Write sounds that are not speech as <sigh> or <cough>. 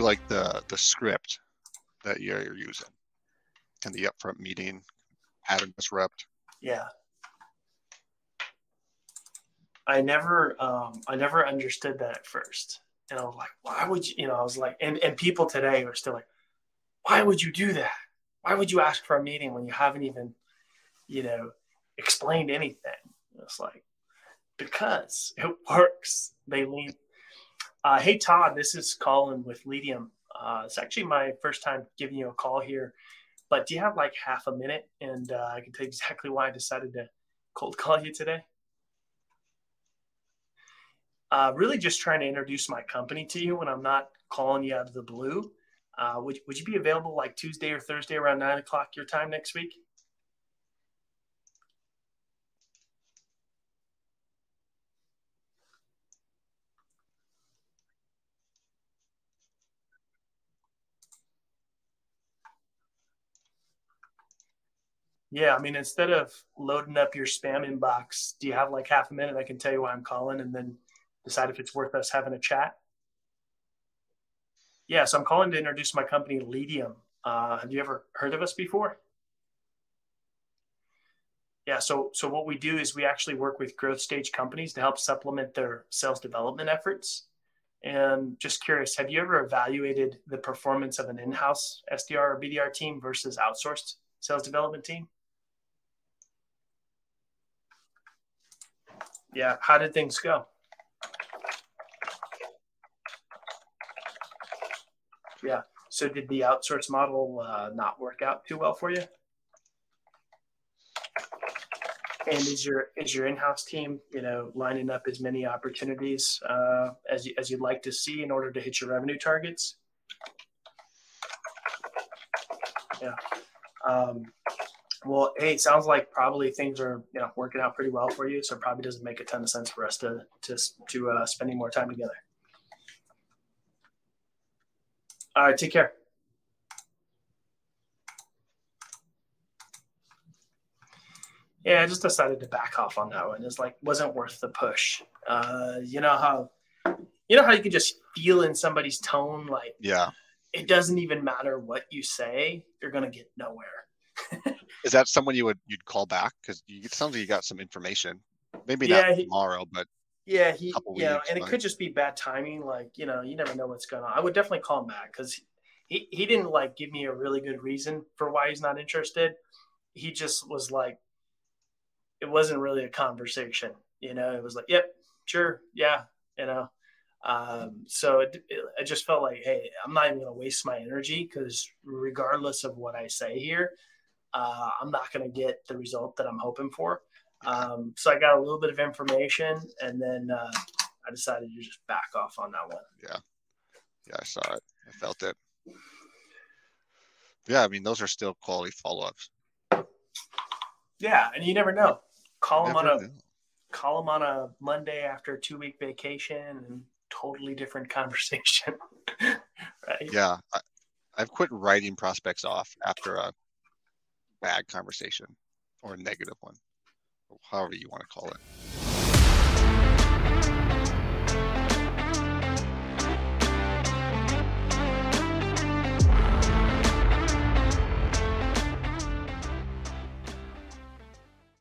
like the the script that you're using and the upfront meeting, having disrupt. Yeah. I never, um, I never understood that at first, and I was like, why would you? You know, I was like, and and people today are still like, why would you do that? Why would you ask for a meeting when you haven't even, you know, explained anything? It's like because it <laughs> works. They lean. Uh, hey Todd, this is Collin with Leadium. Uh, it's actually my first time giving you a call here, but do you have like half a minute? And uh, I can tell you exactly why I decided to cold call you today. Uh, really, just trying to introduce my company to you when I'm not calling you out of the blue. Uh, would, would you be available like Tuesday or Thursday around nine o'clock your time next week? Yeah, I mean, instead of loading up your spam inbox, do you have like half a minute? I can tell you why I'm calling and then decide if it's worth us having a chat. Yeah, so I'm calling to introduce my company, Leadium. Uh, have you ever heard of us before? Yeah, so so what we do is we actually work with growth stage companies to help supplement their sales development efforts. And just curious, have you ever evaluated the performance of an in-house SDR or BDR team versus outsourced sales development team? Yeah, how did things go? Yeah. So did the outsource model uh, not work out too well for you? And is your is your in-house team, you know, lining up as many opportunities uh, as you, as you'd like to see in order to hit your revenue targets? Yeah. Um, well, hey, sounds like probably things are you know working out pretty well for you. So it probably doesn't make a ton of sense for us to to to uh, spending more time together. All right, take care. Yeah, I just decided to back off on that one. It's like wasn't worth the push. Uh, you know how you know how you can just feel in somebody's tone like yeah it doesn't even matter what you say you're gonna get nowhere <laughs> is that someone you would you'd call back? Because it sounds like you got some information. Maybe yeah, not he, tomorrow but yeah he yeah weeks, and but... it could just be bad timing like you know you never know what's going on i would definitely call him back because he, he didn't like give me a really good reason for why he's not interested. He just was like it wasn't really a conversation you know it was like yep sure yeah you know? Um, so it, it, I just felt like, hey, I'm not even going to waste my energy because regardless of what I say here, uh, I'm not going to get the result that I'm hoping for. Um, so I got a little bit of information, and then uh, I decided to just back off on that one. Yeah, yeah, I saw it. I felt it. Yeah, I mean, those are still quality follow-ups. Yeah, and you never know. Call them on a know. call them on a Monday after a two-week vacation, and totally different <laughs> conversation. right? Yeah, I, I've quit writing prospects off after a bad conversation or a negative one, however you want to call it.